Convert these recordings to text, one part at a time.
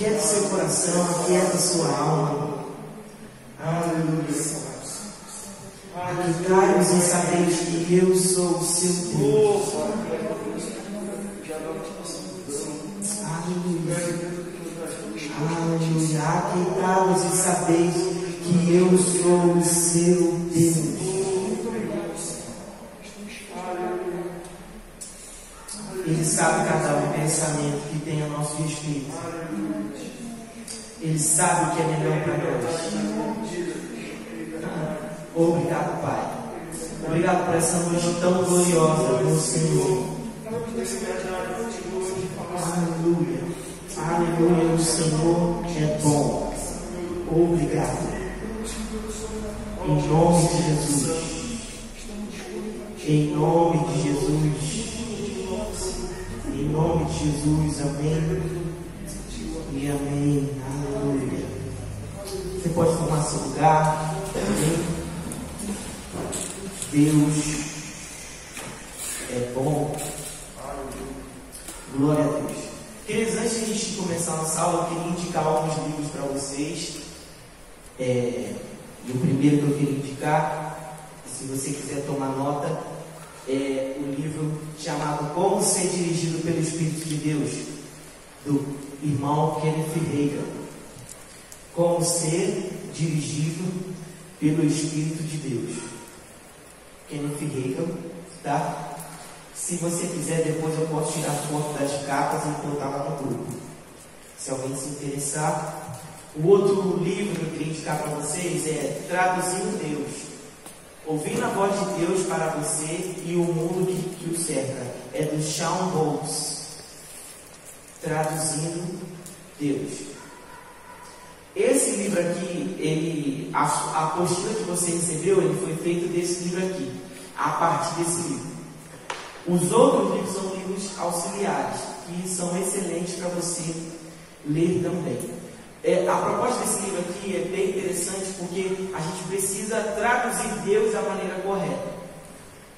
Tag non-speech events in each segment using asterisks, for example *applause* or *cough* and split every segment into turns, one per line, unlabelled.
Aquieta seu coração, aquieta sua alma. Aleluia. Aquietai-vos e sabeis que eu sou o seu Deus. Aleluia. Aleluia. Aquietai-vos e sabeis que eu sou o seu Deus. Sabe o que é melhor para nós. Obrigado, Pai. Obrigado por essa noite tão gloriosa do Senhor. Aleluia. Aleluia. O Senhor é bom. Obrigado. Em nome de Jesus. Em nome de Jesus. Em nome de Jesus. Amém. E amém. Você pode tomar seu lugar. Amém. Deus é bom. Glória a Deus. Queridos, antes de a gente começar a nossa aula, eu queria indicar alguns livros para vocês. É, e o primeiro que eu queria indicar, se você quiser tomar nota, é o livro chamado Como Ser Dirigido pelo Espírito de Deus, do irmão Kenneth Reagan. Como ser dirigido pelo Espírito de Deus. Kenneth Reagan, tá? Se você quiser, depois eu posso tirar foto das capas e botar lá no grupo. Se alguém se interessar. O outro livro que eu queria indicar para vocês é Traduzindo Deus. Ouvindo a voz de Deus para você e o mundo que, que o cerca. É do Sean Bowles. Traduzindo Deus. Livro aqui, ele, a, a apostila que você recebeu, ele foi feito desse livro aqui, a partir desse livro. Os outros livros são livros auxiliares, que são excelentes para você ler também. É, a proposta desse livro aqui é bem interessante porque a gente precisa traduzir Deus da maneira correta.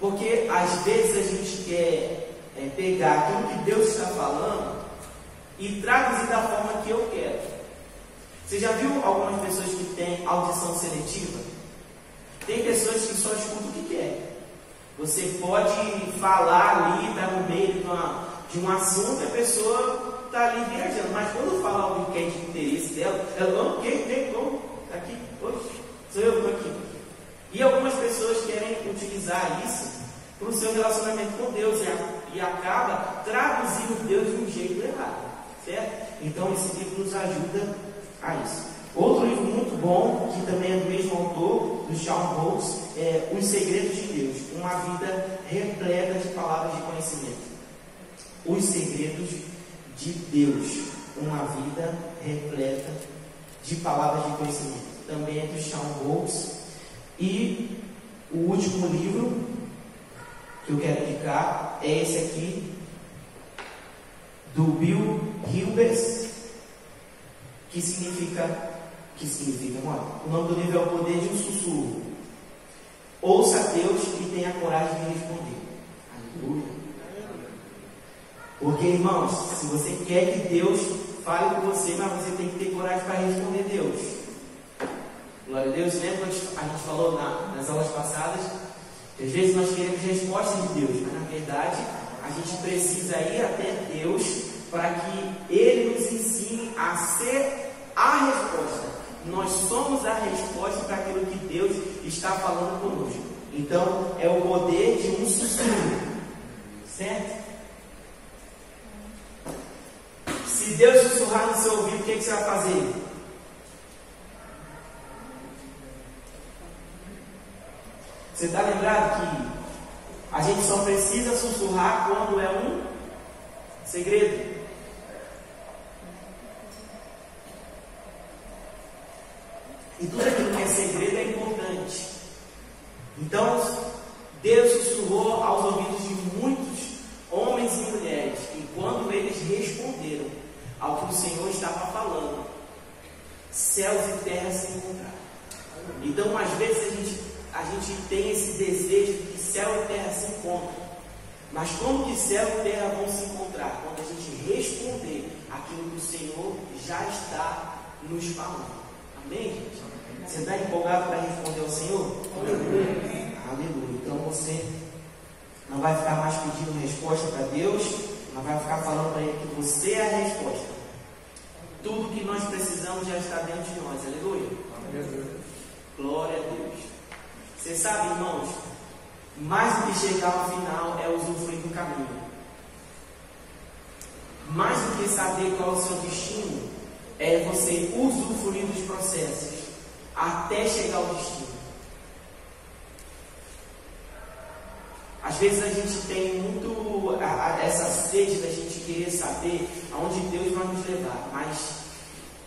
Porque às vezes a gente quer é, pegar aquilo que Deus está falando e traduzir da forma que eu quero. Você já viu algumas pessoas que têm audição seletiva? Tem pessoas que só escutam o que quer. Você pode falar ali, estar tá no meio de, uma, de um assunto e a pessoa está ali viajando, mas quando fala algo que é de interesse dela, ela não quer, tem como, está aqui, hoje, sou eu, estou aqui. E algumas pessoas querem utilizar isso para o seu relacionamento com Deus e, e acaba traduzindo Deus de um jeito errado, certo? Então esse livro nos ajuda a isso. Outro livro muito bom, que também é do mesmo autor, do Sean Bowles, é Os Segredos de Deus, uma vida repleta de palavras de conhecimento. Os Segredos de Deus, uma vida repleta de palavras de conhecimento. Também é do Sean Bowles. E o último livro que eu quero indicar é esse aqui, do Bill Hilbers, que significa, que significa, o nome do livro é O Poder de um Sussurro. Ouça a Deus e tenha coragem de responder. Aleluia. Porque, irmãos, se você quer que Deus fale com você, mas você tem que ter coragem para responder Deus. Glória a Deus. Lembra que a gente falou na, nas aulas passadas? Que às vezes nós queremos respostas de Deus, mas na verdade a gente precisa ir até Deus para que Ele nos ensine a ser a resposta. Nós somos a resposta para aquilo que Deus está falando conosco. Então, é o poder de um sussurro. Certo? Se Deus sussurrar no seu ouvido, o que, que você vai fazer? Você está lembrado que a gente só precisa sussurrar quando é um segredo? E tudo aquilo que é segredo é importante. Então, Deus sussurrou aos ouvidos de muitos homens e mulheres, e quando eles responderam, ao que o Senhor estava falando. Céus e terra se encontraram. Então, às vezes, a gente, a gente tem esse desejo de que céu e terra se encontrem. Mas como que céu e terra vão se encontrar? Quando a gente responder aquilo que o Senhor já está nos falando. Amém? Você está empolgado para responder ao Senhor? Aleluia. Aleluia. Então você não vai ficar mais pedindo resposta para Deus, não vai ficar falando para Ele que você é a resposta. Tudo que nós precisamos já está dentro de nós. Aleluia. Glória a Deus. Você sabe, irmãos, mais do que chegar ao final é usufruir do caminho. Mais do que saber qual é o seu destino, é você usufruir dos processos até chegar ao destino. Às vezes a gente tem muito a, a, essa sede da gente querer saber aonde Deus vai nos levar, mas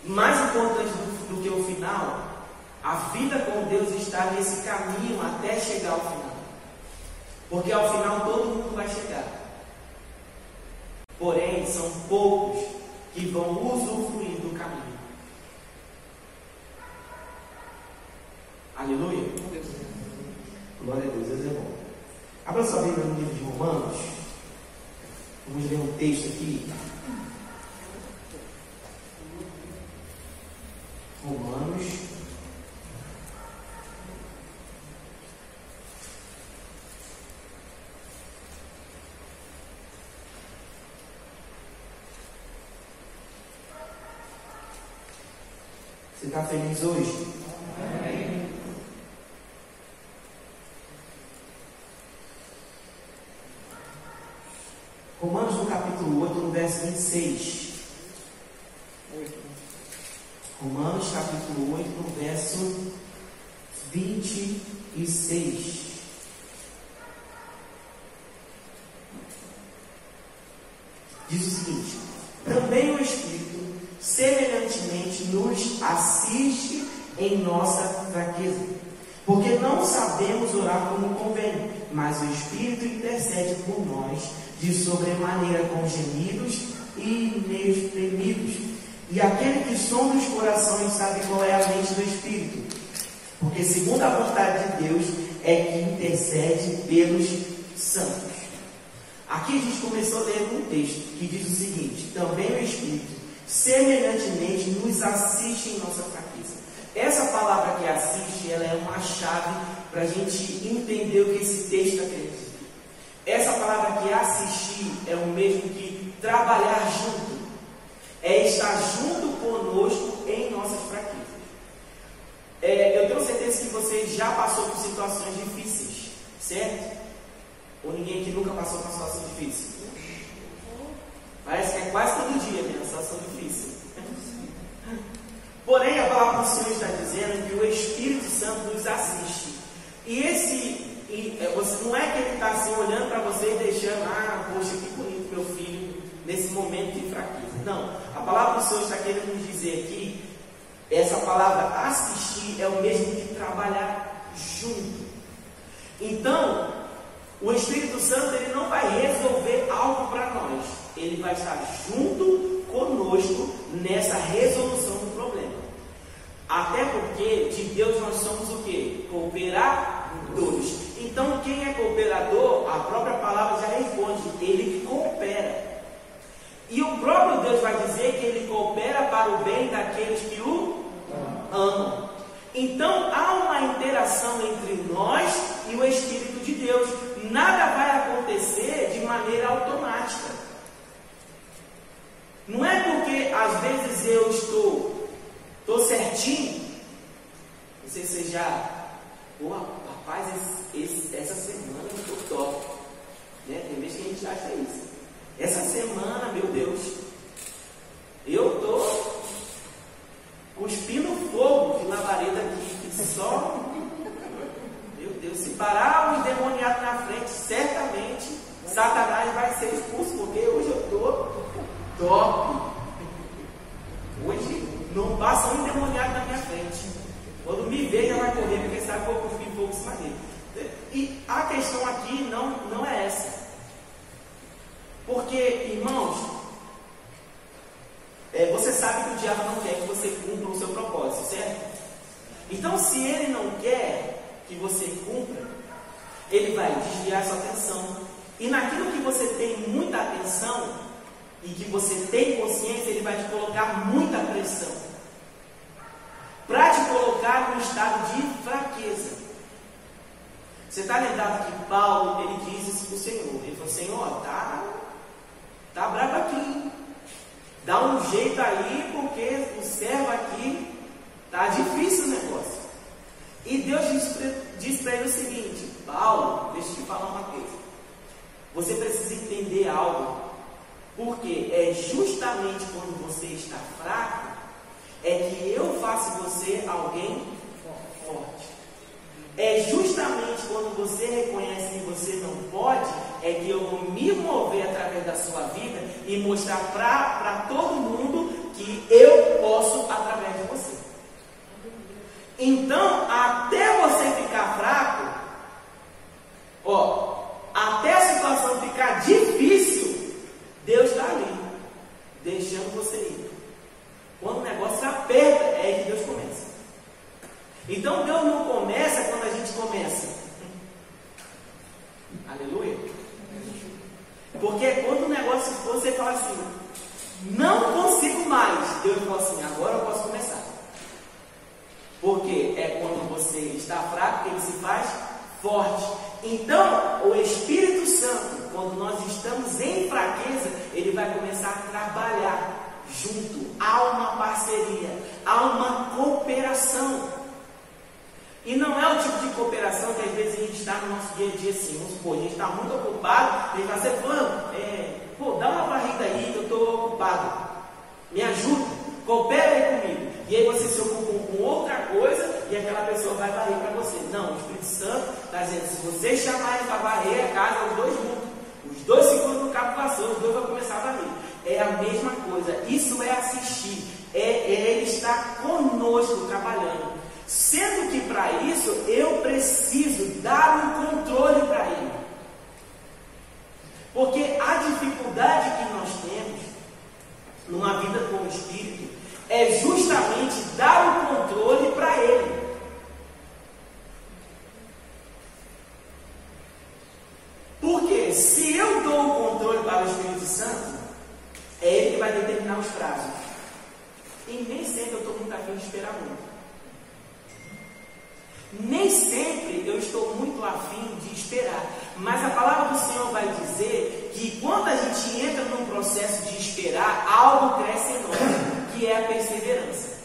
mais importante do, do que o final, a vida com Deus está nesse caminho até chegar ao final. Porque ao final todo mundo vai chegar. Porém, são poucos que vão usufruir do caminho. Aleluia. Glória a Deus, Deus é bom. Abra sua Bíblia no livro de Romanos. Vamos ler um texto aqui. Romanos. Você está feliz hoje? 26. Romanos capítulo 8, no verso 26. Diz o seguinte: Também o Espírito, semelhantemente, nos assiste em nossa fraqueza. Porque não sabemos orar como convém, mas o Espírito intercede por nós de sobremaneira com gemidos inexprimidos. E aquele que sonda os corações sabe qual é a mente do Espírito. Porque segundo a vontade de Deus é que intercede pelos santos. Aqui a gente começou a ler um texto que diz o seguinte: também o Espírito semelhantemente nos assiste em nossa fraqueza. Essa palavra que assiste, ela é uma chave para a gente entender o que esse texto dizer. Essa palavra que assistir é o mesmo que trabalhar junto, é estar junto conosco em nossas fraquezas. É, eu tenho certeza que você já passou por situações difíceis, certo? Ou ninguém aqui nunca passou por uma situação difícil? Parece que é quase todo dia mesmo, uma situação difícil. Porém, a palavra do Senhor está dizendo que o Espírito Santo nos assiste. E esse, e, é, você, não é que ele está assim olhando para você e deixando, ah, poxa, que bonito meu filho, nesse momento de fraqueza. Não, a palavra do Senhor está querendo nos dizer aqui, essa palavra assistir é o mesmo que trabalhar junto. Então, o Espírito Santo ele não vai resolver algo para nós, ele vai estar junto conosco nessa resolução do problema. Até porque de Deus nós somos o que? Cooperadores. Então quem é cooperador, a própria palavra já responde, ele que coopera. E o próprio Deus vai dizer que ele coopera para o bem daqueles que o amam. Então há uma interação entre nós e o Espírito de Deus. Nada vai acontecer de maneira automática. Não é porque às vezes eu estou, estou certinho. Não sei se você já. Pô, rapaz, esse, esse, essa semana eu estou top. Né? Tem vezes que a gente acha isso. Essa semana, meu Deus, eu estou cuspindo fogo de labareda aqui, que só. Meu Deus, se parar um endemoniado na frente, certamente Satanás vai ser expulso, porque hoje eu estou top. Hoje não passa um endemoniado na minha frente. Quando me vê, já vai correr, porque sabe que eu vou cuspir fogo em cima dele. E a questão aqui não, não é essa. Porque, irmãos, é, você sabe que o diabo não quer que você cumpra o seu propósito, certo? Então, se ele não quer que você cumpra, ele vai desviar sua atenção. E naquilo que você tem muita atenção e que você tem consciência, ele vai te colocar muita pressão. Para te colocar num estado de fraqueza. Você está lembrado que Paulo ele diz isso para o Senhor. Ele falou, Senhor, tá, tá bravo aqui. Dá um jeito aí, porque o servo aqui tá difícil o negócio. E Deus diz para ele o seguinte: Paulo, deixa eu te falar uma coisa. Você precisa entender algo. Porque é justamente quando você está fraco, é que eu faço você alguém forte. É justamente quando você reconhece que você não pode, é que eu vou me mover através da sua vida e mostrar para todo mundo que eu posso através de você. Então, até você ficar fraco, ó, até a situação ficar difícil, Deus está ali, deixando você ir. Quando o negócio aperta, é aí que Deus começa. Então Deus não começa quando a gente começa. Aleluia. Porque quando o negócio você fala assim, não consigo mais, Deus fala assim, agora eu posso começar. Porque é quando você está fraco que ele se faz forte. Então, o Espírito Santo, quando nós estamos em fraqueza, ele vai começar a trabalhar junto. Há uma parceria, há uma cooperação. E não é o tipo de cooperação que às vezes a gente está no nosso dia a dia assim, vamos supor, a gente está muito ocupado, a gente ser falando, é, pô, dá uma barriga aí que eu estou ocupado. Me ajuda, coopera aí comigo. E aí você se ocupa com outra coisa e aquela pessoa vai varrer para você. Não, o Espírito Santo está dizendo: se você chamar ele para varrer a casa, os dois juntos. Os dois seguram no cabo vassoura, os dois vão começar a varrer. É a mesma coisa. Isso é assistir. É, é ele estar conosco trabalhando. Sendo que para isso eu preciso dar um controle para ele. Porque a dificuldade que nós temos numa vida com o Espírito é justamente dar o controle para ele. Porque se eu dou o controle para o Espírito Santo, é ele que vai determinar os prazos. E nem sempre eu estou muito afim de esperar muito. Nem sempre eu estou muito afim de esperar. Mas a palavra do Senhor vai dizer que quando a gente entra num processo de esperar, algo cresce enorme, que é a perseverança.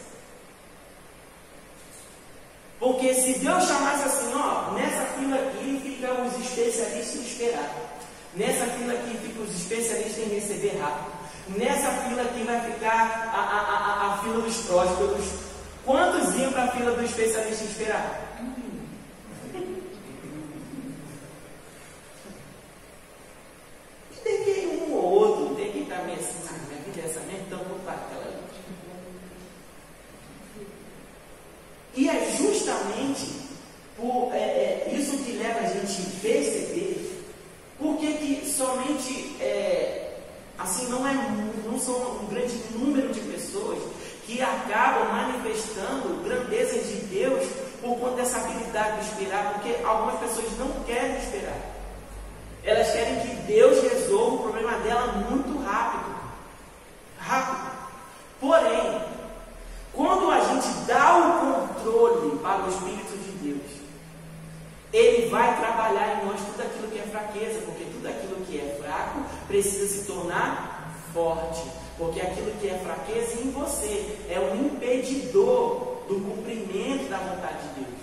Porque se Deus chamasse assim, ó, nessa fila aqui ficam os especialistas em esperar. Nessa fila aqui ficam os especialistas em receber rápido. Nessa fila aqui vai ficar a, a, a, a fila dos prósperos. Quantos iam para a fila do especialista em esperar? tem que ir um ou outro, tem que estar meio assim, ah, minha vida é essa mesmo, então vou para aquela. E é justamente por é, é, isso que leva a gente perceber porque que somente é, assim não é não são um grande número de pessoas que acabam manifestando grandezas de Deus por conta dessa habilidade de esperar, porque algumas pessoas não querem esperar. Elas querem que Deus resolva o problema dela muito rápido. Rápido. Porém, quando a gente dá o controle para o Espírito ele vai trabalhar em nós tudo aquilo que é fraqueza, porque tudo aquilo que é fraco precisa se tornar forte. Porque aquilo que é fraqueza em você é um impedidor do cumprimento da vontade de Deus.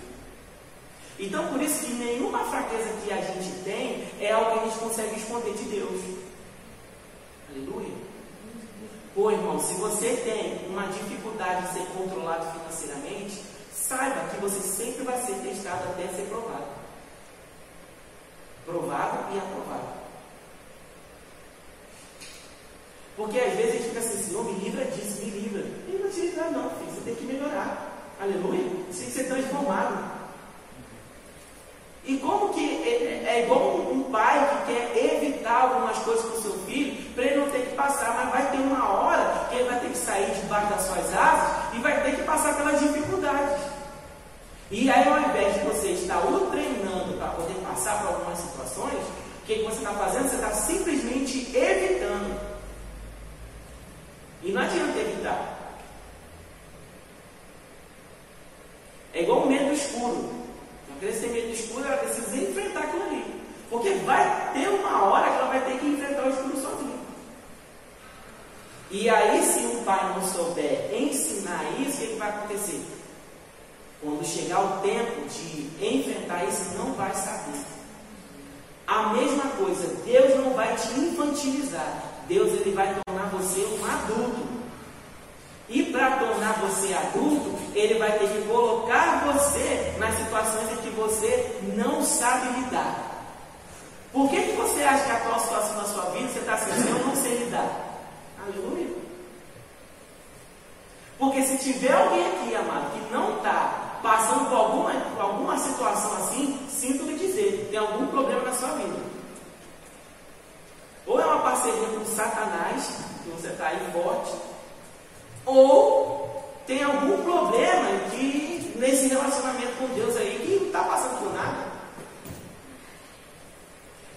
Então, por isso que nenhuma fraqueza que a gente tem é algo que a gente consegue esconder de Deus. Aleluia. Pô, irmão, se você tem uma dificuldade de ser controlado financeiramente, saiba que você sempre vai ser testado até ser provado. Provado e aprovado. Porque às vezes a gente fica assim, Senhor, me livra disso, me livra. Ele não te livrar, não, filho. Você tem que melhorar. Aleluia. Você tem que ser transformado. E como que é, é, é igual um pai que quer evitar algumas coisas o seu filho, para ele não ter que passar, mas vai ter uma hora que ele vai ter que sair debaixo das suas asas e vai ter que passar pelas dificuldades. E aí, ao invés de você estar o treinando para poder passar por algumas situações, o que, que você está fazendo? Você está simplesmente evitando. E não adianta evitar. É igual o medo escuro. Uma criança tem medo escuro, ela precisa enfrentar aquilo ali. Porque vai ter uma hora que ela vai ter que enfrentar o escuro sozinha. E aí, se o pai não souber ensinar isso, o que, que vai acontecer? Quando chegar o tempo de enfrentar isso, não vai saber. A mesma coisa, Deus não vai te infantilizar. Deus ele vai tornar você um adulto. E para tornar você adulto, ele vai ter que colocar você nas situações em que você não sabe lidar. Por que, que você acha que a atual situação da sua vida você está assim, eu não sei lidar? Aleluia. Porque se tiver alguém aqui, amado, que não está passando por alguma, por alguma situação assim, sinto lhe dizer, tem algum problema na sua vida. Ou é uma parceria com Satanás, que você está aí forte, ou tem algum problema que nesse relacionamento com Deus aí que não está passando por nada.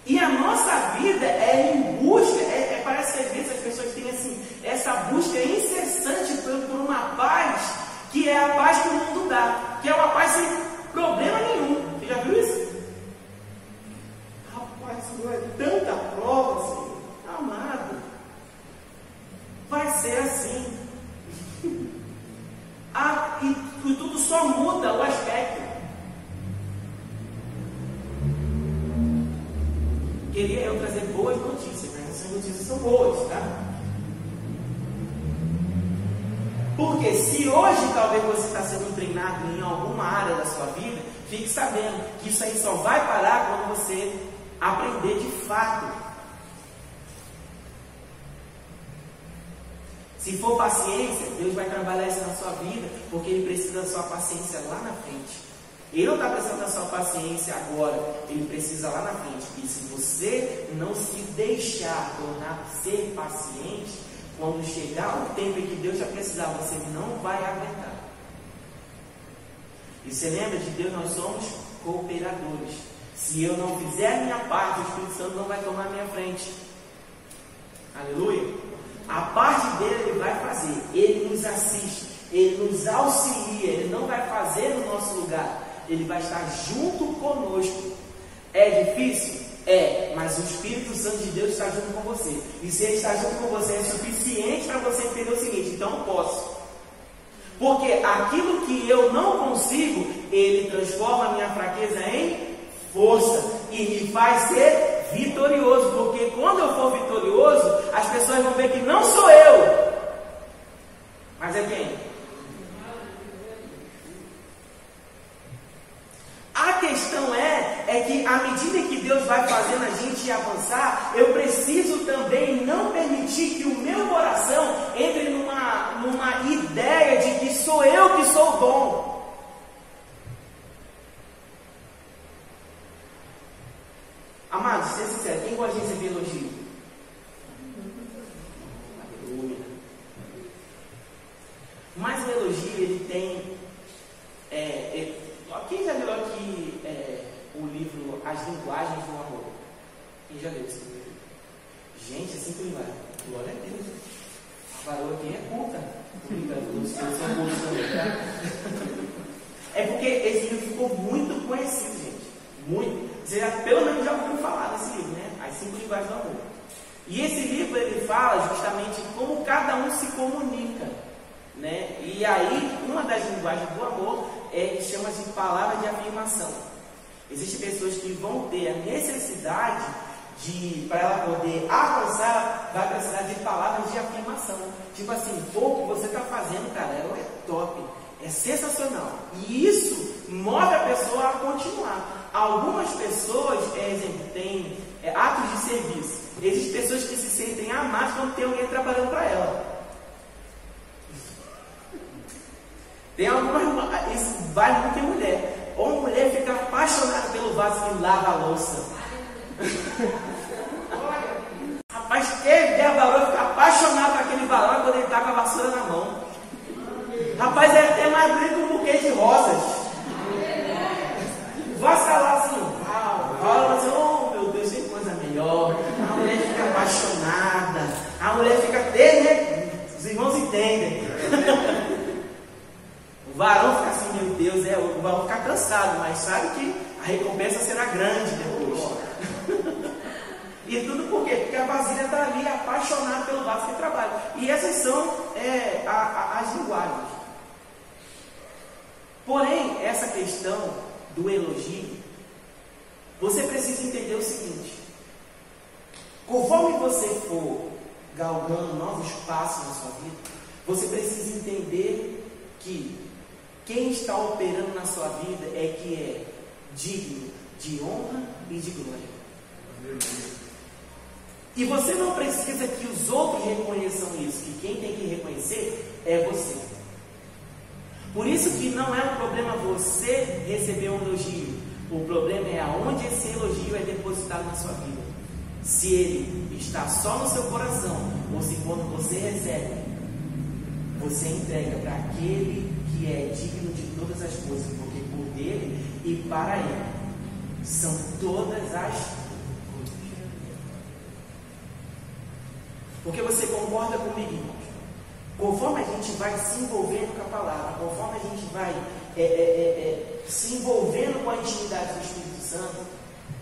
E a nossa vida é em busca, é, é, parece que às vezes as pessoas têm assim, essa busca incessante por, por uma paz que é a paz que o mundo dá, que é uma paz sem problema nenhum. Você já viu isso? Rapaz, não é tanta prova, assim, amado. Vai ser assim. Ah, e, e tudo só muda o aspecto. Queria eu trazer boas notícias, mas essas notícias são boas, tá? Porque se hoje talvez você está sendo treinado em alguma área da sua vida, fique sabendo que isso aí só vai parar quando você aprender de fato. Se for paciência, Deus vai trabalhar isso na sua vida, porque Ele precisa da sua paciência lá na frente. Ele não está precisando da sua paciência agora, ele precisa lá na frente. E se você não se deixar tornar ser paciente, quando chegar o tempo em que Deus já precisar, você não vai aguentar. E você lembra de Deus, nós somos cooperadores. Se eu não fizer a minha parte, o Espírito Santo não vai tomar minha frente. Aleluia. A parte dele ele vai fazer, ele nos assiste, ele nos auxilia, ele não vai fazer no nosso lugar, ele vai estar junto conosco. É difícil? É, mas o Espírito Santo de Deus está junto com você. E se ele está junto com você, é suficiente para você entender o seguinte: então eu posso. Porque aquilo que eu não consigo, ele transforma a minha fraqueza em força e me faz ser vitorioso. Porque quando eu for vitorioso, as pessoas vão ver que não sou eu, mas é quem? A questão é, que à medida que Deus vai fazendo a gente avançar, eu preciso também não permitir que o meu coração entre numa, numa ideia de que sou eu que sou bom. Amados, ser sincero, quem gosta de receber elogio? Aleluia. Mas o elogio, ele tem é, quem já leu aqui é, o livro As Linguagens do Amor? Quem já leu livro? Gente, assim que vai. Glória a Deus. A varoa aqui é cultos também, tá? É porque esse livro ficou muito conhecido, gente. Muito. Você já, pelo menos já ouviu falar desse livro, né? As Cinco Linguagens do Amor. E esse livro ele fala justamente como cada um se comunica. Né? E aí, uma das linguagens do amor é, chama-se palavra de afirmação. Existem pessoas que vão ter a necessidade de, para ela poder avançar, vai precisar de palavras de afirmação. Tipo assim, pô, o que você está fazendo, cara, é top, é sensacional. E isso move a pessoa a continuar. Algumas pessoas, é, exemplo, têm é, atos de serviço. Existem pessoas que se sentem amadas quando tem alguém trabalhando para ela. Tem algumas. Isso vale muito em mulher. Ou mulher fica apaixonada pelo vaso que lava a louça. Thank *laughs* you.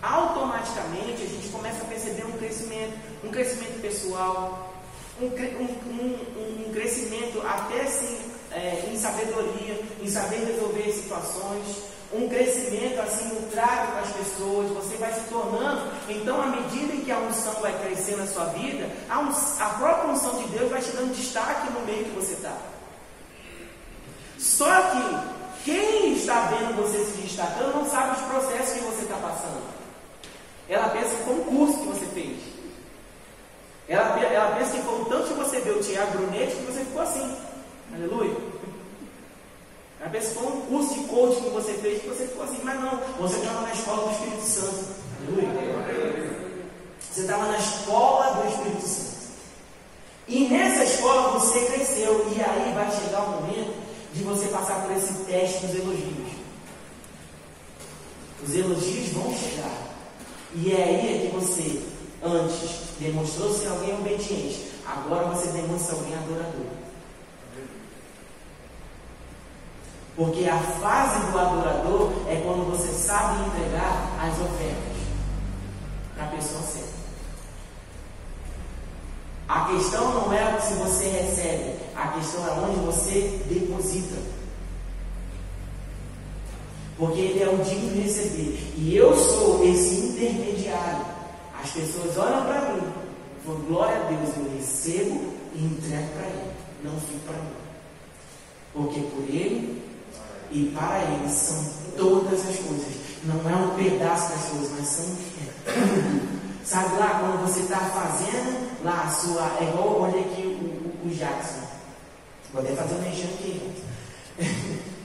Automaticamente a gente começa a perceber um crescimento, um crescimento pessoal, um, um, um, crescimento até assim é, em sabedoria, em saber resolver situações, um crescimento assim no trato com as pessoas, você vai se tornando, então à medida em que a unção vai crescer na sua vida, a, a própria unção de Deus vai te dando destaque no meio que você está.
Só que quem está vendo você se destacando não sabe os processos que você está passando. Ela pensa que um curso que você fez. Ela, ela pensa que foi o tanto que você deu Tiago Brunetti que você ficou assim. Aleluia. Ela pensa que um curso de coaching que você fez que você ficou assim. Mas não, você estava na escola do Espírito Santo. Aleluia. Você estava na escola do Espírito Santo. E nessa escola você cresceu. E aí vai chegar o momento de você passar por esse teste dos elogios. Os elogios vão chegar. E é aí é que você, antes, demonstrou ser alguém obediente. Agora você demonstra alguém adorador. Porque a fase do adorador é quando você sabe entregar as ofertas para a pessoa certa. A questão não é se você recebe, a questão é onde você deposita. Porque ele é o digno de receber. E eu sou esse intermediário. As pessoas olham para mim, falam, glória a Deus, eu recebo e entrego para ele. Não fico para mim. Porque por ele e para ele são todas as coisas. Não é um pedaço das coisas, mas são tudo. *coughs* Sabe lá quando você está fazendo lá a sua. É igual, olha aqui o, o, o Jackson. Vou até fazer um mexendo aqui.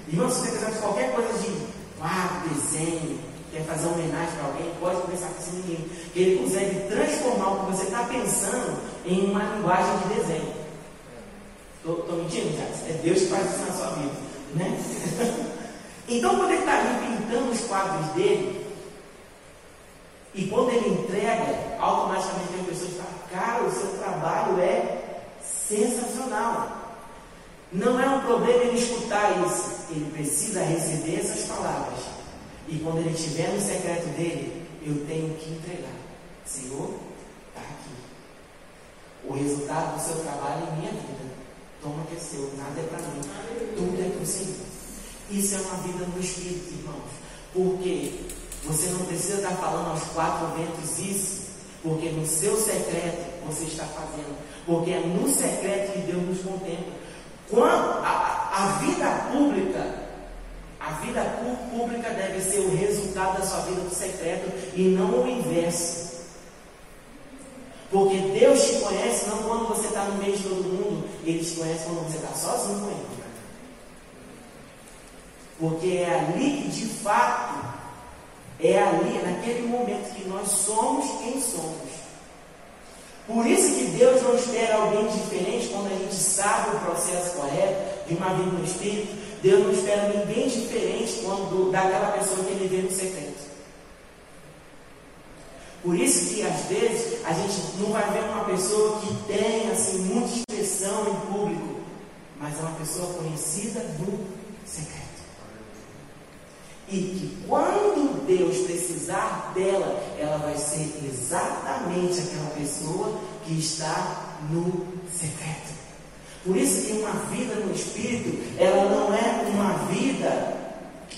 Irmão, *laughs* se você quiser fazer qualquer coisa de quadro, desenho, quer fazer homenagem para alguém, pode começar com esse menino. Ele consegue transformar o que você está pensando em uma linguagem de desenho. Estou mentindo, Jackson? É Deus que faz isso na sua vida. Né? *laughs* então, quando ele está ali pintando os quadros dele, e quando ele entrega, automaticamente tem pessoas falam, cara, o seu trabalho é sensacional. Não é um problema ele escutar isso. Ele precisa receber essas palavras. E quando ele estiver no secreto dele, eu tenho que entregar. Senhor, está aqui. O resultado do seu trabalho em minha vida. Toma que é seu, nada é para mim. Tudo é para o Senhor. Isso é uma vida no Espírito, irmãos. Porque você não precisa estar falando aos quatro ventos isso, porque no seu secreto você está fazendo. Porque é no secreto que Deus nos contempla. Quando a, a vida pública, a vida pública deve ser o resultado da sua vida do secreto e não o inverso. Porque Deus te conhece não quando você está no meio de todo mundo, Ele te conhece quando você está sozinho com Ele. Porque é ali que de fato é ali, naquele momento, que nós somos quem somos. Por isso que Deus não espera alguém diferente quando a gente sabe o processo correto de uma vida no Espírito. Deus não espera ninguém diferente quando daquela pessoa que ele vê no secreto. Por isso que às vezes a gente não vai ver uma pessoa que tem assim muita expressão em público, mas é uma pessoa conhecida no secreto. E que quando Deus precisar dela, ela vai ser exatamente aquela pessoa que está no secreto. Por isso que uma vida no Espírito, ela não é uma vida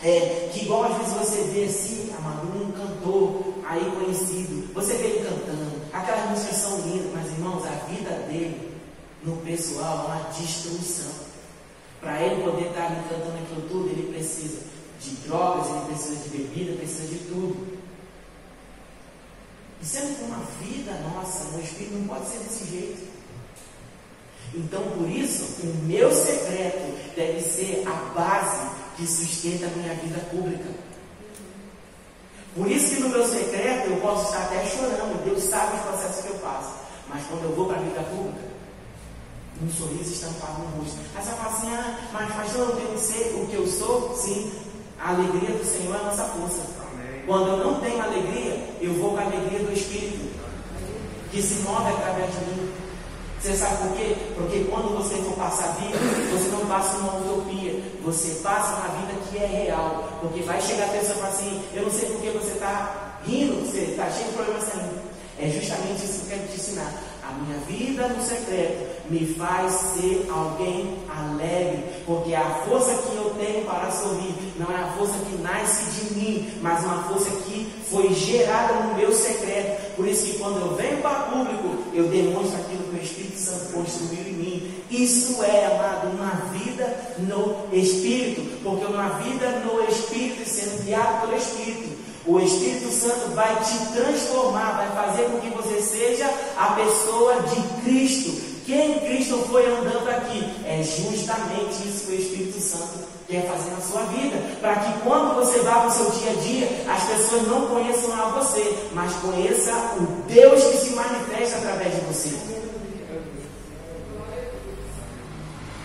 é, que igual às vezes você vê assim, amado, um cantor aí conhecido, você vê ele cantando, aquelas músicas são lindas, mas irmãos, a vida dele no pessoal é uma destruição. Para ele poder estar ali cantando aquilo tudo, ele precisa de drogas, ele precisa de bebida, precisa de tudo. E sendo que uma vida nossa no Espírito não pode ser desse jeito. Então, por isso, o meu secreto deve ser a base que sustenta a minha vida pública. Por isso que no meu secreto eu posso estar até chorando, Deus sabe os processos que eu passo. Mas quando eu vou para a vida pública, um sorriso estampado no rosto. Aí você fala assim, ah, mas pastor, eu que ser o que eu sou? Sim, a alegria do Senhor é a nossa força. Amém. Quando eu não tenho alegria, eu vou com a alegria do Espírito, que se move através de mim. Você sabe por quê? Porque quando você for passar a vida, você não passa uma utopia, você passa uma vida que é real. Porque vai chegar a pessoa e falar assim: Eu não sei por que você está rindo, você está cheio de problemas saindo. É justamente isso que eu quero te ensinar. A minha vida no secreto me faz ser alguém alegre, porque a força que eu tenho para sorrir não é a força que nasce de mim, mas uma força que foi gerada no meu secreto. Por isso que quando eu venho para público, eu demonstro aquilo que o Espírito Santo construiu em mim. E Isso é, amado, uma vida no Espírito, porque uma vida no Espírito, sendo guiado pelo Espírito, o Espírito Santo vai te transformar, vai fazer com que você seja a pessoa de Cristo. Quem Cristo foi andando aqui? É justamente isso que o Espírito Santo quer fazer na sua vida. Para que quando você vá para o seu dia a dia, as pessoas não conheçam a você, mas conheça o Deus que se manifesta através de você.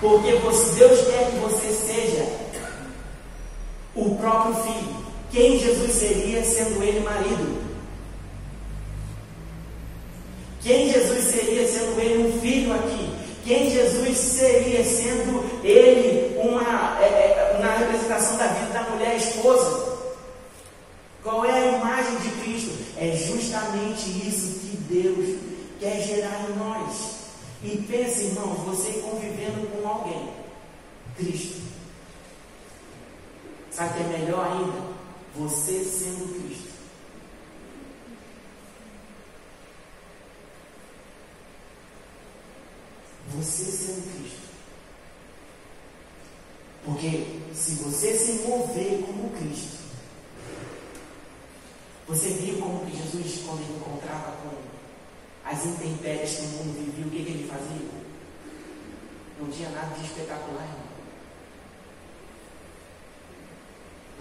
Porque Deus quer que você seja o próprio filho. Quem Jesus seria sendo ele marido? Quem Jesus seria sendo ele um filho aqui? Quem Jesus seria sendo ele uma, é, é, representação da vida da mulher esposa? Qual é a imagem de Cristo? É justamente isso que Deus quer gerar em nós. E pense, irmão, você convivendo com alguém, Cristo. Sabe o que é melhor ainda? Você sendo Cristo. Você sendo Cristo. Porque se você se mover como Cristo, você viu como que Jesus, quando ele encontrava com as intempéries que o mundo vivia, o que, que ele fazia? Não tinha nada de espetacular, irmão.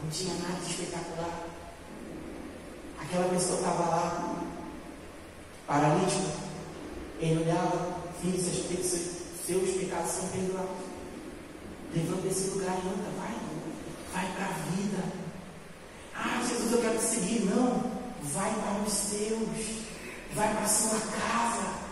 Não tinha nada de espetacular. Aquela pessoa estava lá, paralítica, ele olhava, filho, seus, seus, seus pecados são perdoados. Levanta desse lugar e anda, vai, vai para a vida. Ah, Jesus, eu quero te seguir. Não, vai para os seus, vai para a sua casa.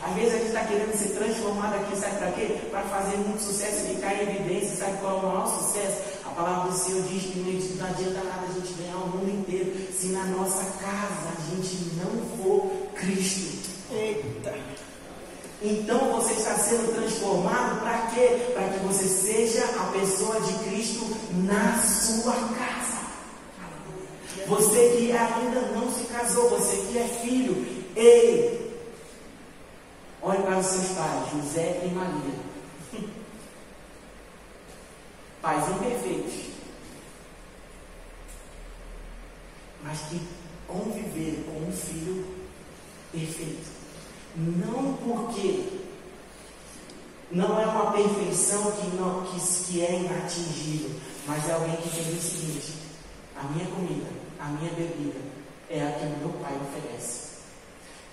Às vezes a gente está querendo ser transformado aqui, sabe para quê? Para fazer muito sucesso e ficar em evidência. Sabe qual é o maior sucesso? A palavra do Senhor diz que não adianta nada a gente ganhar o mundo inteiro se na nossa casa a gente não for Cristo. Eita! Então você está sendo transformado para quê? Para que você seja a pessoa de Cristo na sua casa. Você que ainda não se casou, você que é filho, ei, olhe para os seus pais, José e Maria. Pais imperfeitos, mas que conviveram com um filho perfeito. Não porque não é uma perfeição que, não, que, que é inatingível, mas é alguém que tem o seguinte: a minha comida, a minha bebida é a que meu pai oferece.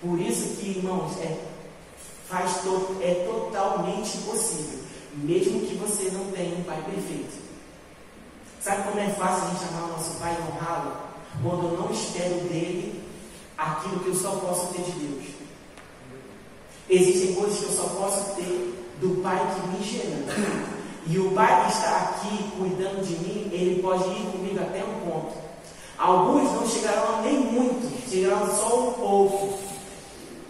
Por isso que, irmãos, é, faz to, é totalmente possível, mesmo que você não tenha um pai perfeito. Sabe como é fácil a gente amar o nosso pai e honrá-lo? Quando eu não espero dele aquilo que eu só posso ter de Deus. Existem coisas que eu só posso ter do Pai que me gerou. E o Pai que está aqui cuidando de mim, ele pode ir comigo até um ponto. Alguns não chegarão nem muito, chegarão só um pouco.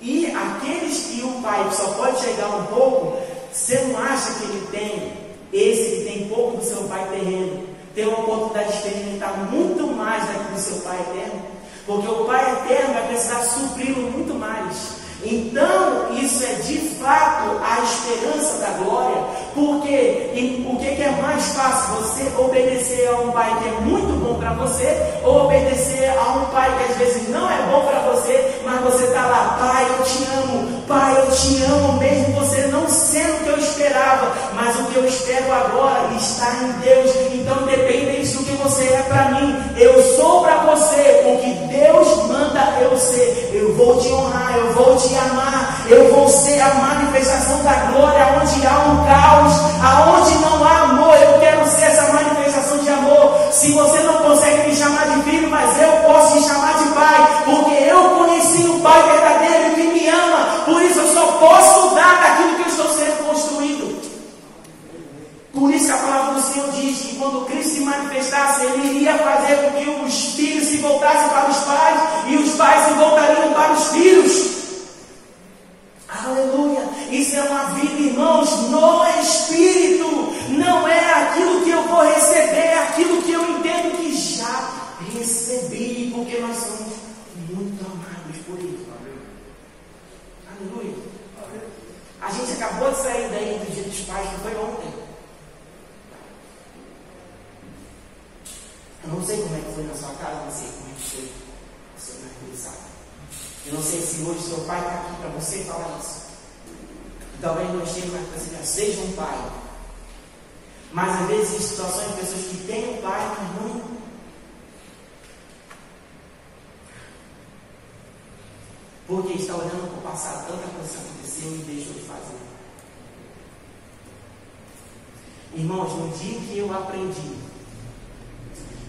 E aqueles que o Pai só pode chegar um pouco, você não acha que ele tem, esse que tem pouco do seu Pai terreno, tem uma oportunidade de experimentar muito mais daquilo do seu Pai eterno? Porque o Pai eterno vai precisar supri-lo muito mais. Então, isso é de fato a esperança da glória, porque o que é mais fácil? Você obedecer a um pai que é muito bom para você, ou obedecer a um pai que às vezes não é bom para você, mas você está lá, pai, eu te amo, pai, eu te amo, mesmo você não sendo o que eu esperava, mas o que eu espero agora está em Deus. Então, independente do que você é para mim, eu sou para você o que Deus manda eu ser. Eu vou te honrar, eu vou te amar. Eu vou ser a manifestação da glória onde há um caos, aonde não há amor. Eu quero ser essa manifestação de amor. Se você não consegue me chamar de filho, mas eu posso te chamar de pai, porque eu conheci o pai verdadeiro que me ama. Por isso eu só posso dar daquilo que eu estou sendo construído. Por isso a palavra do Senhor diz que quando Cristo se manifestasse, Ele iria fazer com que os filhos se voltassem para os pais e os pais se voltariam para os filhos. Aleluia! Isso é uma vida, irmãos, no Espírito. Não é aquilo que eu vou receber, é aquilo que eu entendo que já recebi, porque nós somos muito amados por Ele. Aleluia! A gente acabou de sair daí do dia dos pais, que foi ontem. Eu não sei como é que foi na sua casa, não sei como é que foi o seu aniversário. Eu não sei se hoje seu pai está aqui para você falar isso. E talvez não esteja mais para você, seja um pai. Mas às vezes em situações de pessoas que têm um pai, mas não. Porque está olhando para o passado, tanta coisa aconteceu e deixou de fazer. Irmãos, no dia que eu aprendi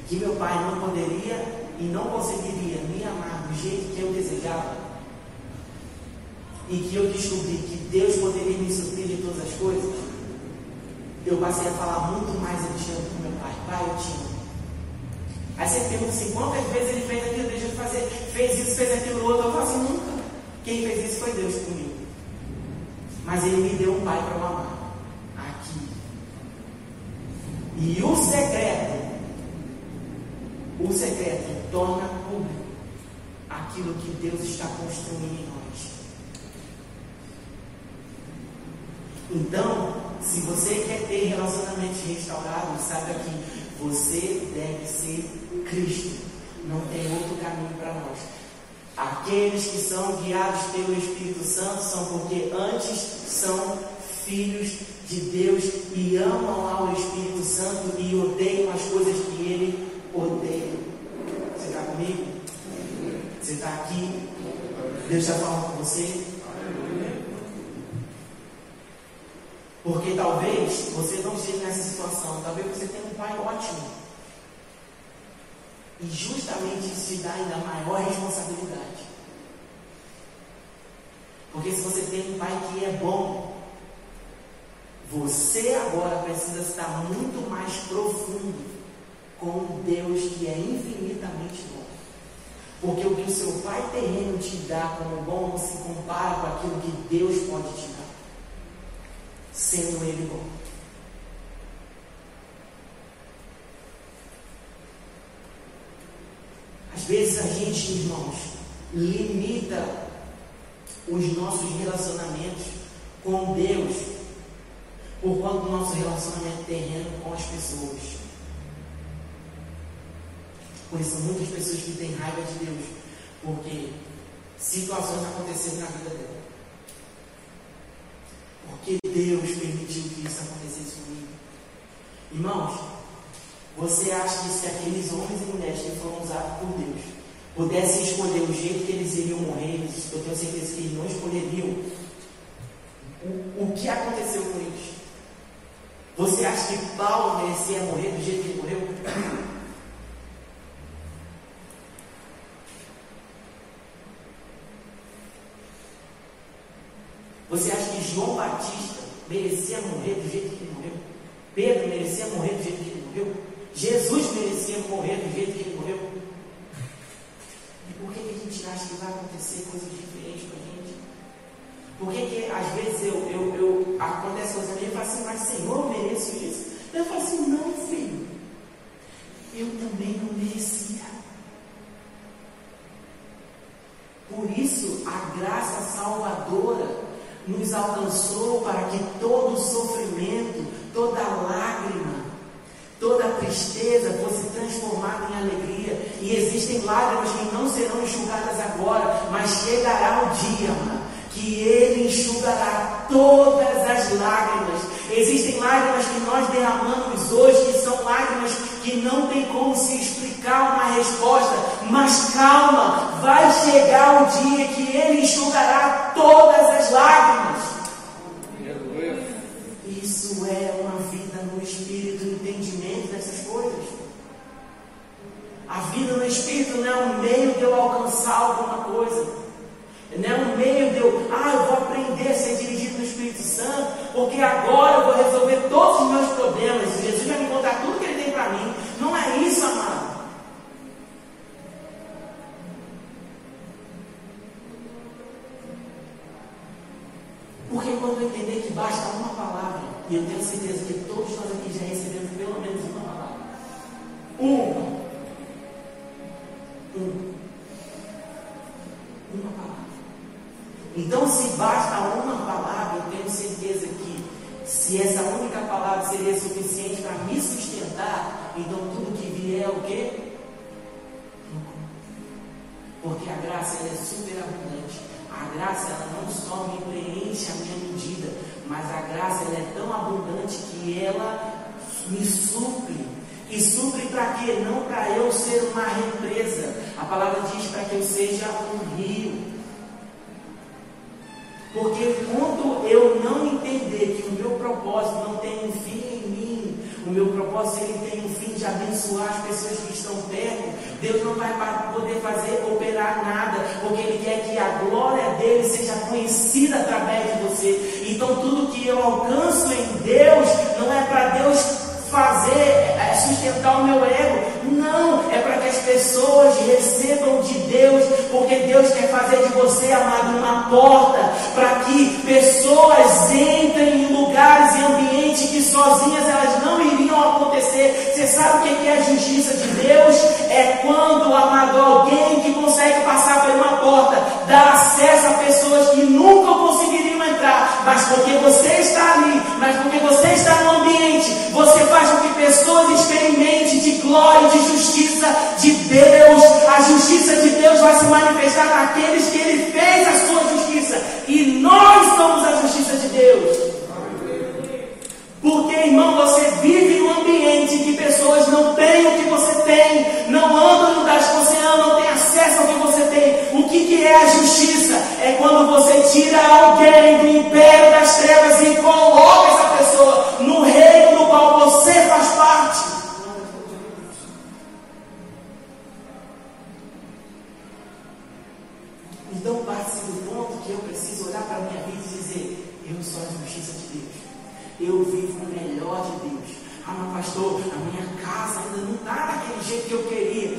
que meu pai não poderia e não conseguiria me amar do jeito que eu desejava, e que eu descobri que Deus poderia me suprir de todas as coisas, eu passei a falar muito mais eu te amo com meu pai. Pai, eu te amo. Aí você pergunta assim, quantas vezes ele fez aquilo, deixou de fazer, fez isso, fez aquilo outro. Eu falo assim, nunca. Quem fez isso foi Deus comigo. Mas ele me deu um pai para eu amar. Aqui. E o secreto, o secreto torna público aquilo que Deus está construindo em nós. Então, se você quer ter relacionamentos restaurados, saiba que você deve ser Cristo. Não tem outro caminho para nós. Aqueles que são guiados pelo Espírito Santo são porque antes são filhos de Deus e amam ao Espírito Santo e odeiam as coisas que ele odeia. Você está comigo? Você está aqui? Deus está falando com você? Porque talvez você não esteja nessa situação, talvez você tenha um pai ótimo. E justamente isso te dá ainda maior responsabilidade. Porque se você tem um pai que é bom, você agora precisa estar muito mais profundo com Deus que é infinitamente bom. Porque o que o seu pai terreno te dá como bom não se compara com aquilo que Deus pode te dar sendo Ele bom. Às vezes a gente, irmãos, limita os nossos relacionamentos com Deus por do nosso relacionamento terreno com as pessoas. Conheço muitas pessoas que têm raiva de Deus porque situações aconteceram na vida dela. Porque Deus permitiu que isso acontecesse comigo. Irmãos, você acha que se aqueles homens e mulheres que foram usados por Deus pudessem escolher o jeito que eles iriam morrer, eu tenho certeza que eles não escolheriam o, o que aconteceu com eles. Você acha que Paulo merecia morrer do jeito que ele morreu? Você acha que João Batista merecia morrer do jeito que ele morreu? Pedro merecia morrer do jeito que ele morreu? Jesus merecia morrer do jeito que ele morreu? E por que, que a gente acha que vai acontecer coisas diferentes com a gente? Por que, que às vezes eu, eu, eu acontece coisa e falo assim, mas Senhor, eu mereço isso? Eu falo assim, não, filho. Eu também não merecia. Por isso, a graça salvadora nos alcançou para que todo sofrimento, toda lágrima, toda tristeza fosse transformada em alegria. E existem lágrimas que não serão enxugadas agora, mas chegará o dia, mano, que Ele enxugará todas as lágrimas. Existem lágrimas que nós derramamos hoje, que são lágrimas que não tem como se explicar uma resposta, mas calma, vai chegar o dia que Ele enxugará todas as lágrimas. Isso é uma vida no Espírito, no entendimento dessas coisas. A vida no Espírito não é um meio de eu alcançar alguma coisa. Não é um meio de eu, ah, eu vou aprender a ser Santo, porque agora eu vou resolver todos os meus problemas. Jesus vai me contar tudo que Ele tem para mim. Não é isso, amado. Porque quando eu entender que basta uma palavra, e eu tenho certeza que todos nós aqui já recebemos pelo menos uma palavra. Uma. Uma. Uma palavra. Então, se basta uma palavra, eu tenho Se essa única palavra seria suficiente para me sustentar, então tudo que vier é o quê? Porque a graça é super abundante. A graça ela não só me preenche a minha medida, mas a graça ela é tão abundante que ela me supre. E supre para quê? Não para eu ser uma represa. A palavra diz para que eu seja um rio. Porque quando eu não entender que o meu propósito não tem um fim em mim, o meu propósito ele tem um fim de abençoar as pessoas que estão perto, Deus não vai poder fazer operar nada, porque Ele quer que a glória dele seja conhecida através de você. Então tudo que eu alcanço em Deus não é para Deus fazer, é, é sustentar o meu ego. Não, é para que as pessoas recebam de Deus, porque Deus quer fazer de você, amado, uma porta para que pessoas entrem em lugares e ambientes que sozinhas elas não iriam acontecer. Você sabe o que é a justiça de Deus? É quando, amado, alguém que consegue passar por uma porta dá acesso a pessoas que nunca conseguiriam entrar, mas porque você está ali, mas porque você está no ambiente, você faz com que pessoas experimentem de glória de justiça de Deus. A justiça de Deus vai se manifestar naqueles que Ele fez a sua justiça, e nós somos a justiça de Deus. Porque, irmão, você vive num ambiente que pessoas não têm o que você tem, não andam em lugares que você anda, não tem acesso ao que você tem. Que, que é a justiça? É quando você tira alguém do império das trevas e coloca essa pessoa no reino do qual você faz parte. Então parte do ponto que eu preciso olhar para a minha vida e dizer, eu sou a justiça de Deus. Eu vivo o melhor de Deus. Ah, mas pastor, a minha casa ainda não está daquele jeito que eu queria,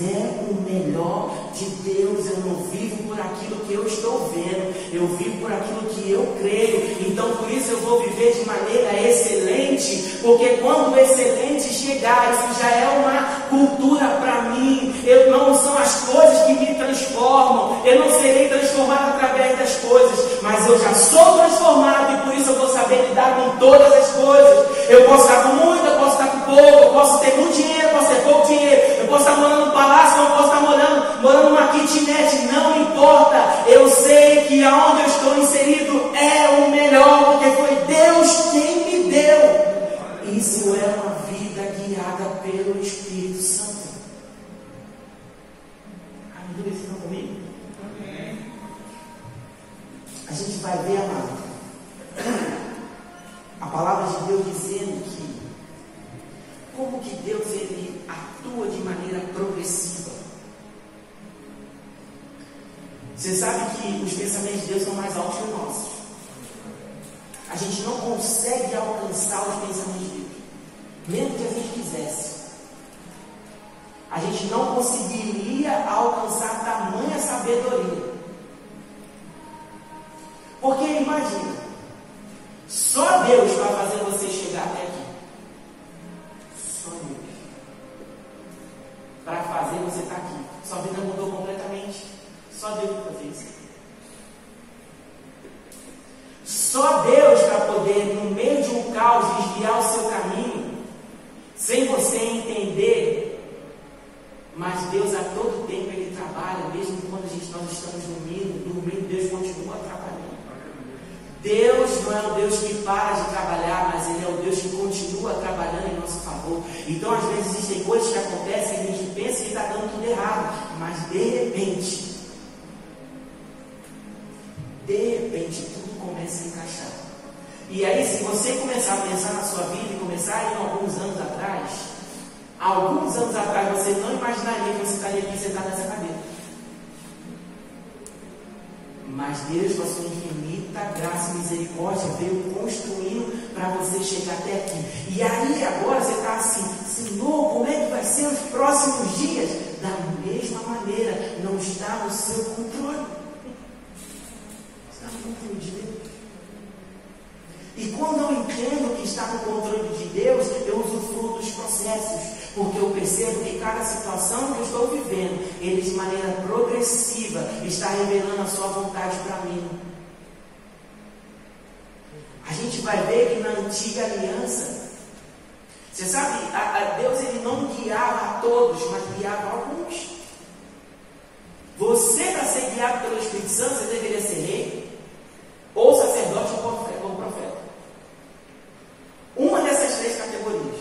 é o melhor de Deus. Eu não vivo por aquilo que eu estou vendo, eu vivo por aquilo que eu creio. Então, por isso, eu vou viver de maneira excelente, porque quando o excelente chegar, isso já é uma cultura para mim. Eu não são as coisas que me transformam, eu não serei transformado através das coisas, mas eu já sou começa a encaixar. E aí, se você começar a pensar na sua vida e começar em alguns anos atrás, alguns anos atrás você não imaginaria que você estaria aqui sentado nessa cadeira. Mas Deus, com a sua infinita graça e misericórdia, veio construindo para você chegar até aqui. E aí agora você está assim, Senhor, como é que vai ser os próximos dias? Da mesma maneira, não está no seu controle. De Deus. E quando eu entendo que está no controle de Deus, eu usufruo dos processos porque eu percebo que cada situação que eu estou vivendo, ele de maneira progressiva está revelando a sua vontade para mim. a gente vai ver que na antiga aliança, você sabe, a, a Deus ele não guiava a todos, mas guiava alguns. Você, para ser guiado pelo Espírito Santo, você deveria ser rei, ou sacerdote ou profeta. Uma dessas três categorias.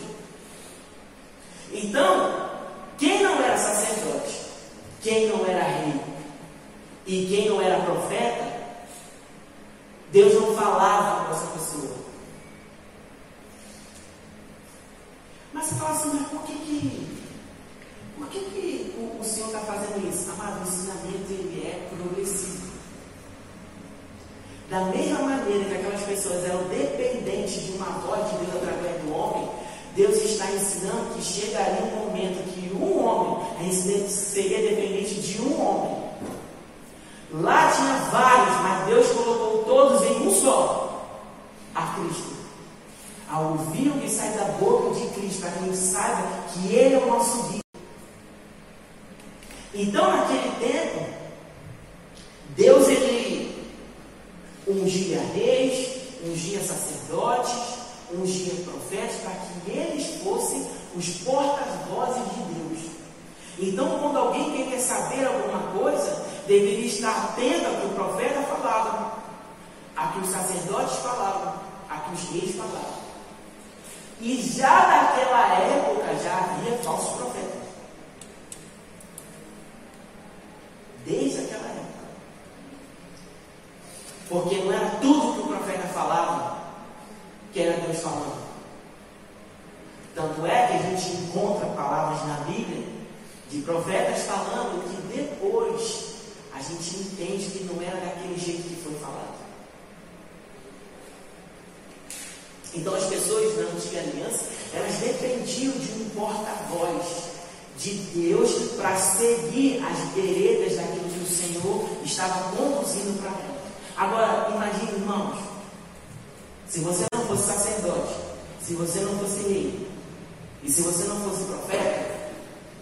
Então, quem não era sacerdote, quem não era rei e quem não era profeta, Deus não falava com essa pessoa. Mas você fala assim, mas por que que, por que, que o, o Senhor está fazendo isso? Amado, o ensinamento ele é progressivo. Da mesma maneira que aquelas pessoas eram dependentes de uma voz de Deus através do homem, Deus está ensinando que chegaria um momento que um homem seria dependente de um homem. Lá tinha vários, mas Deus colocou todos em um só: a Cristo. Ao ouvir o que sai da boca de Cristo, a gente saiba que Ele é o nosso guia. Então, naquele tempo, Deus ele ungia reis, ungia sacerdotes, ungia profetas, para que eles fossem os porta-vozes de Deus. Então, quando alguém quer saber alguma coisa, deveria estar atento ao que o profeta falava, a que os sacerdotes falavam, a que os reis falavam. E já naquela época já havia falsos profetas. Desde aquela época. Porque não era tudo que o profeta falava falando. Tanto é que a gente encontra palavras na Bíblia de profetas falando que depois a gente entende que não era daquele jeito que foi falado. Então as pessoas na antiga aliança, elas dependiam de um porta-voz de Deus para seguir as veredas daquilo que o Senhor estava conduzindo para ela. Agora, imagine, irmãos, se você não fosse sacerdote, se você não fosse rei, e se você não fosse profeta,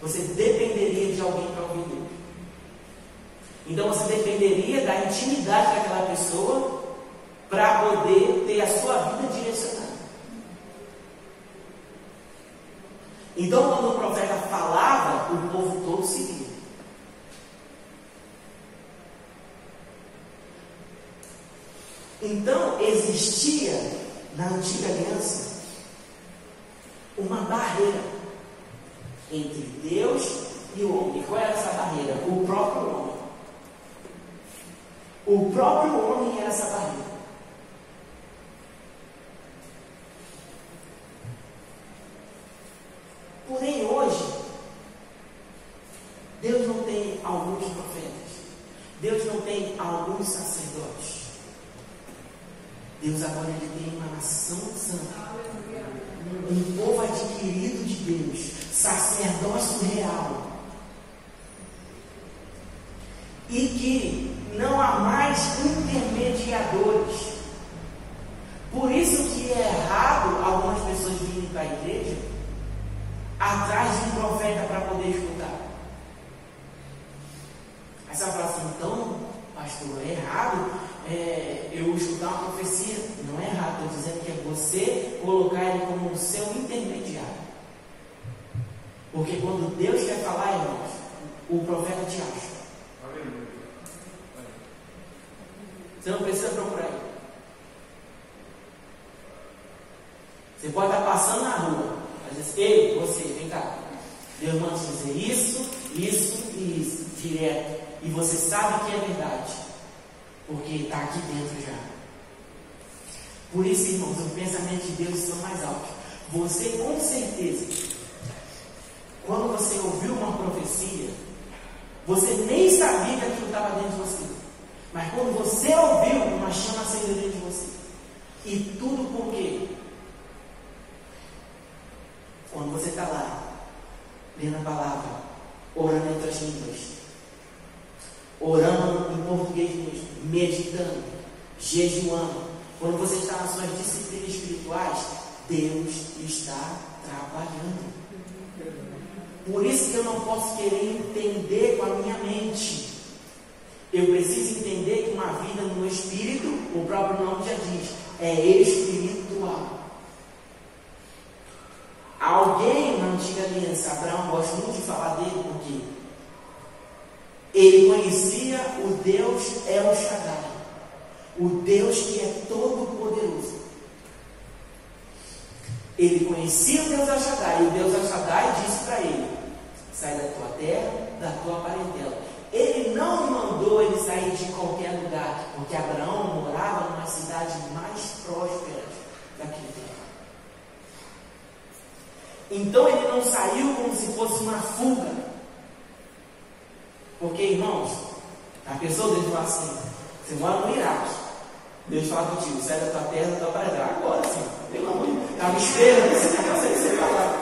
você dependeria de alguém para ouvir Deus. Então você dependeria da intimidade daquela pessoa para poder ter a sua vida direcionada. Então, quando o profeta falava, o povo todo seguia. Então, existia na antiga aliança uma barreira entre Deus e o homem. E qual era essa barreira? O próprio homem. O próprio homem era essa barreira. Porém, hoje, Deus não tem alguns profetas. Deus não tem alguns sacerdotes. Deus agora ele tem uma nação santa. Um povo adquirido de Deus. Sacerdócio real. E que não há mais intermediadores. Por isso que é errado algumas pessoas virem para a igreja atrás de um profeta para poder escutar. Aí você vai falar assim, então, pastor, é errado é, eu escutar uma profecia. Não é errado, estou dizendo que é você colocar ele como o seu intermediário. Porque quando Deus quer falar, irmãos, o profeta te acha. Você não precisa procurar ele. Você pode estar passando na rua, às vezes, ei, você, vem cá. Deus manda te dizer isso, isso e isso, direto. E você sabe que é verdade, porque está aqui dentro já. Por isso, irmãos, o pensamento de Deus são mais altos. Você, com certeza, quando você ouviu uma profecia, você nem sabia que aquilo estava dentro de você. Mas quando você ouviu, uma chama acendeu dentro de você. E tudo por quê? Quando você está lá, lendo a palavra, orando em outras línguas, orando em português mesmo, meditando, jejuando, quando você está nas suas disciplinas espirituais, Deus está trabalhando. Por isso que eu não posso querer entender com a minha mente. Eu preciso entender que uma vida no Espírito, o próprio nome já diz, é espiritual. Alguém na antiga aliança, Abraão, gosto muito de falar dele porque ele conhecia o Deus El Shaddai, o Deus que é todo poderoso. Ele conhecia o Deus El Shaddai, e o Deus El Shaddai disse para ele: sai da tua terra, da tua parentela. Ele não mandou ele sair de qualquer lugar, porque Abraão morava numa cidade mais próspera daquele tempo. Então ele não saiu como se fosse uma fuga. Porque, irmãos, a pessoa fala assim, você mora no Iraque. Deus fala contigo, sai da tua terra, da tua parentela. Agora sim, pelo amor de Deus. Estava esperando esse negócio aí você falar.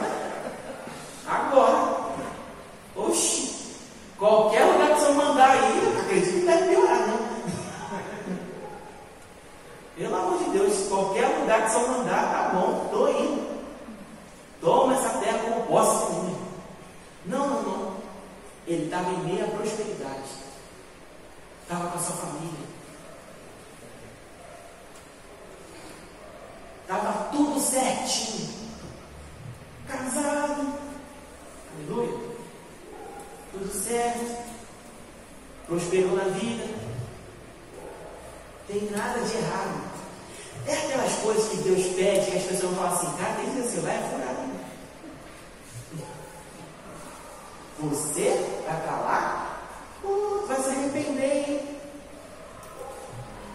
Agora. Oxi. Qualquer lugar que você mandar aí, acredito que deve piorar, né? Pelo amor de Deus, qualquer lugar que você mandar, tá bom, estou indo. Toma essa terra como posse minha. Não, não, não. Ele estava em meia prosperidade. Estava com a sua família. Estava tudo certinho. Casado. Aleluia. Tudo certo. Prosperou na vida. Tem nada de errado. É aquelas coisas que Deus pede que as pessoas falam assim, cara, tem que ser, vai furar. Você vai para lá, uh, vai se arrepender, hein?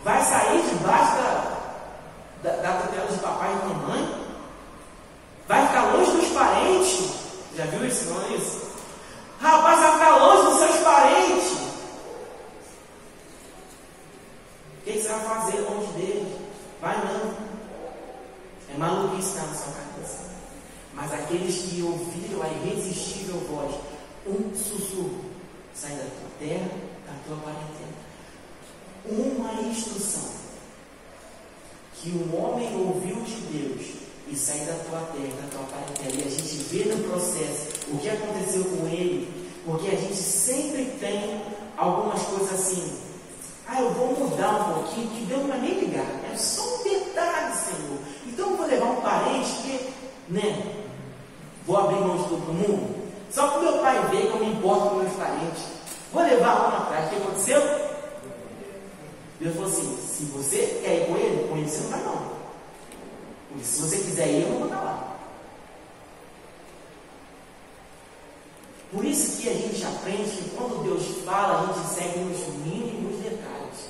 Vai sair debaixo da, da, da tutela de papai e mamãe? Vai ficar longe dos parentes? Já viu? Não é isso? Rapaz, longe dos seus parentes. O que você vai fazer longe deles? Vai não. É maluquice na sua cabeça. Mas aqueles que ouviram a irresistível voz, um sussurro, sai da tua terra, da tua parentela. Uma instrução que o homem ouviu de Deus e sai da tua terra, da tua parentela. E a gente vê no processo o que aconteceu com ele, porque a gente sempre tem algumas coisas assim. Ah, eu vou mudar um pouquinho, que Deus não vai nem ligar. É só um detalhe, Senhor. Então eu vou levar um parente que, né? Vou abrir mão de todo mundo. Só que meu pai que eu me importo com meus parentes. Vou levar um atrás. O que aconteceu? Deus falou assim: se você quer ir com ele, com ele você não vai não. Se você quiser ir, eu não vou estar lá. Por isso que a gente aprende que quando Deus fala, a gente segue nos mínimos detalhes.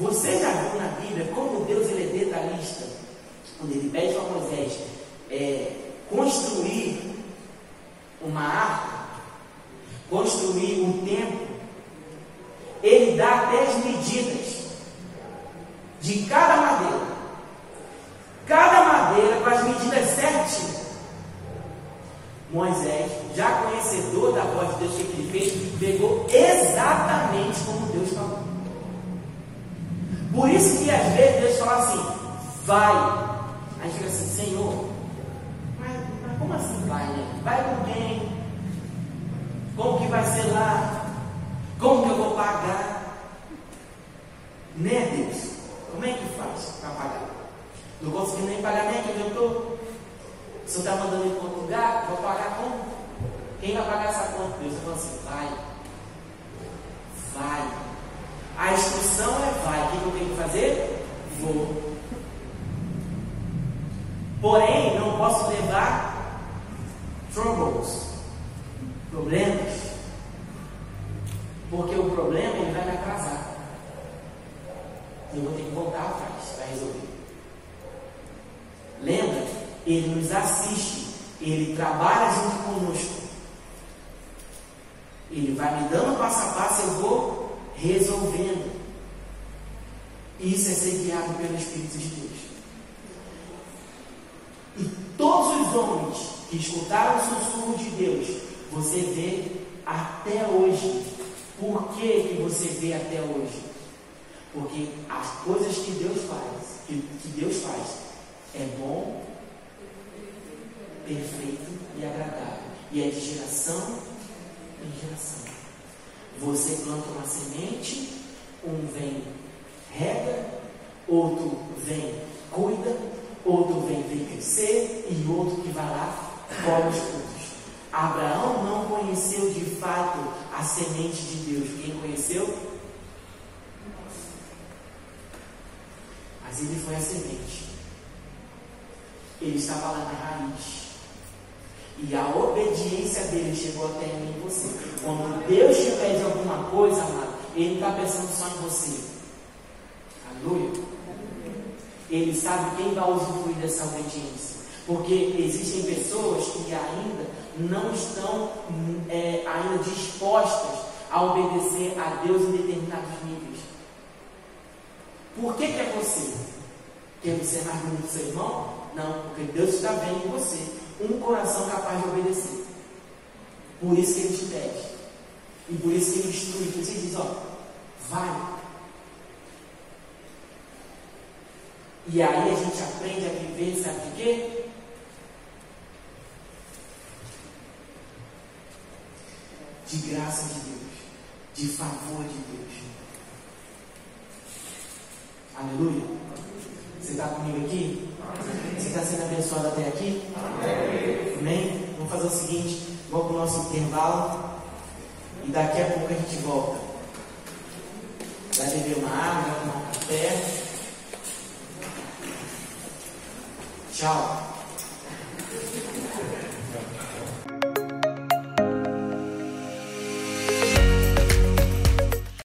Você já viu na Bíblia como Deus ele é detalhista? Quando ele pede para Moisés é, construir uma arca, construir um templo, ele dá até as medidas de cada madeira. Cada madeira com as medidas certinhas. Moisés, já conhecedor da voz de Deus que ele fez, pegou exatamente como Deus falou. Por isso que às vezes Deus fala assim, vai. Aí fica assim, Senhor, mas, mas como assim vai, né? Vai com quem? Como que vai ser lá? Como que eu vou pagar? Né, Deus? Como é que faz para pagar? Não consegui nem pagar nem onde eu estou. O senhor está mandando ir para outro lugar, vou pagar como? Quem vai pagar essa conta? Deus falou assim, vai. Vai. A instrução é vai. O que eu tenho que fazer? Vou. Porém, não posso levar troubles, problemas, porque o problema ele vai me atrasar. Eu vou ter que voltar atrás para resolver. Lembra? Ele nos assiste, ele trabalha junto conosco. Ele vai me dando passo a passo, eu vou resolvendo. Isso é ser guiado pelo Espírito de Deus. E todos os homens que escutaram o sussurro de Deus, você vê até hoje. Por que, que você vê até hoje? Porque as coisas que Deus faz, que, que Deus faz, é bom, perfeito e agradável. E é de geração em geração. Você planta uma semente, um vem rega, outro vem, cuida, outro vem, vem crescer e outro que vai lá, come os frutos. Abraão não conheceu de fato a semente de Deus. Quem conheceu? Mas ele foi a semente. Ele estava lá na raiz. E a obediência dele chegou até mim e você. Quando Deus te pede alguma coisa, amado, Ele está pensando só em você. Aleluia. Ele sabe quem vai usufruir dessa obediência. Porque existem pessoas que ainda não estão é, ainda dispostas a obedecer a Deus em determinados níveis. Por que, que é você? Quer você mais bonito que seu irmão? Não, porque Deus está vendo em você um coração capaz de obedecer. Por isso que Ele te pede. E por isso que Ele instrui. Por isso Ele diz, ó, vai. E aí a gente aprende a viver, sabe de quê? De graça de Deus, de favor de Deus. Aleluia. Você está comigo aqui? Você está sendo abençoado até aqui? Amém? Vamos fazer o seguinte: vamos para o nosso intervalo. E daqui a pouco a gente volta. Vai beber uma água, vai tomar um café. Tchau.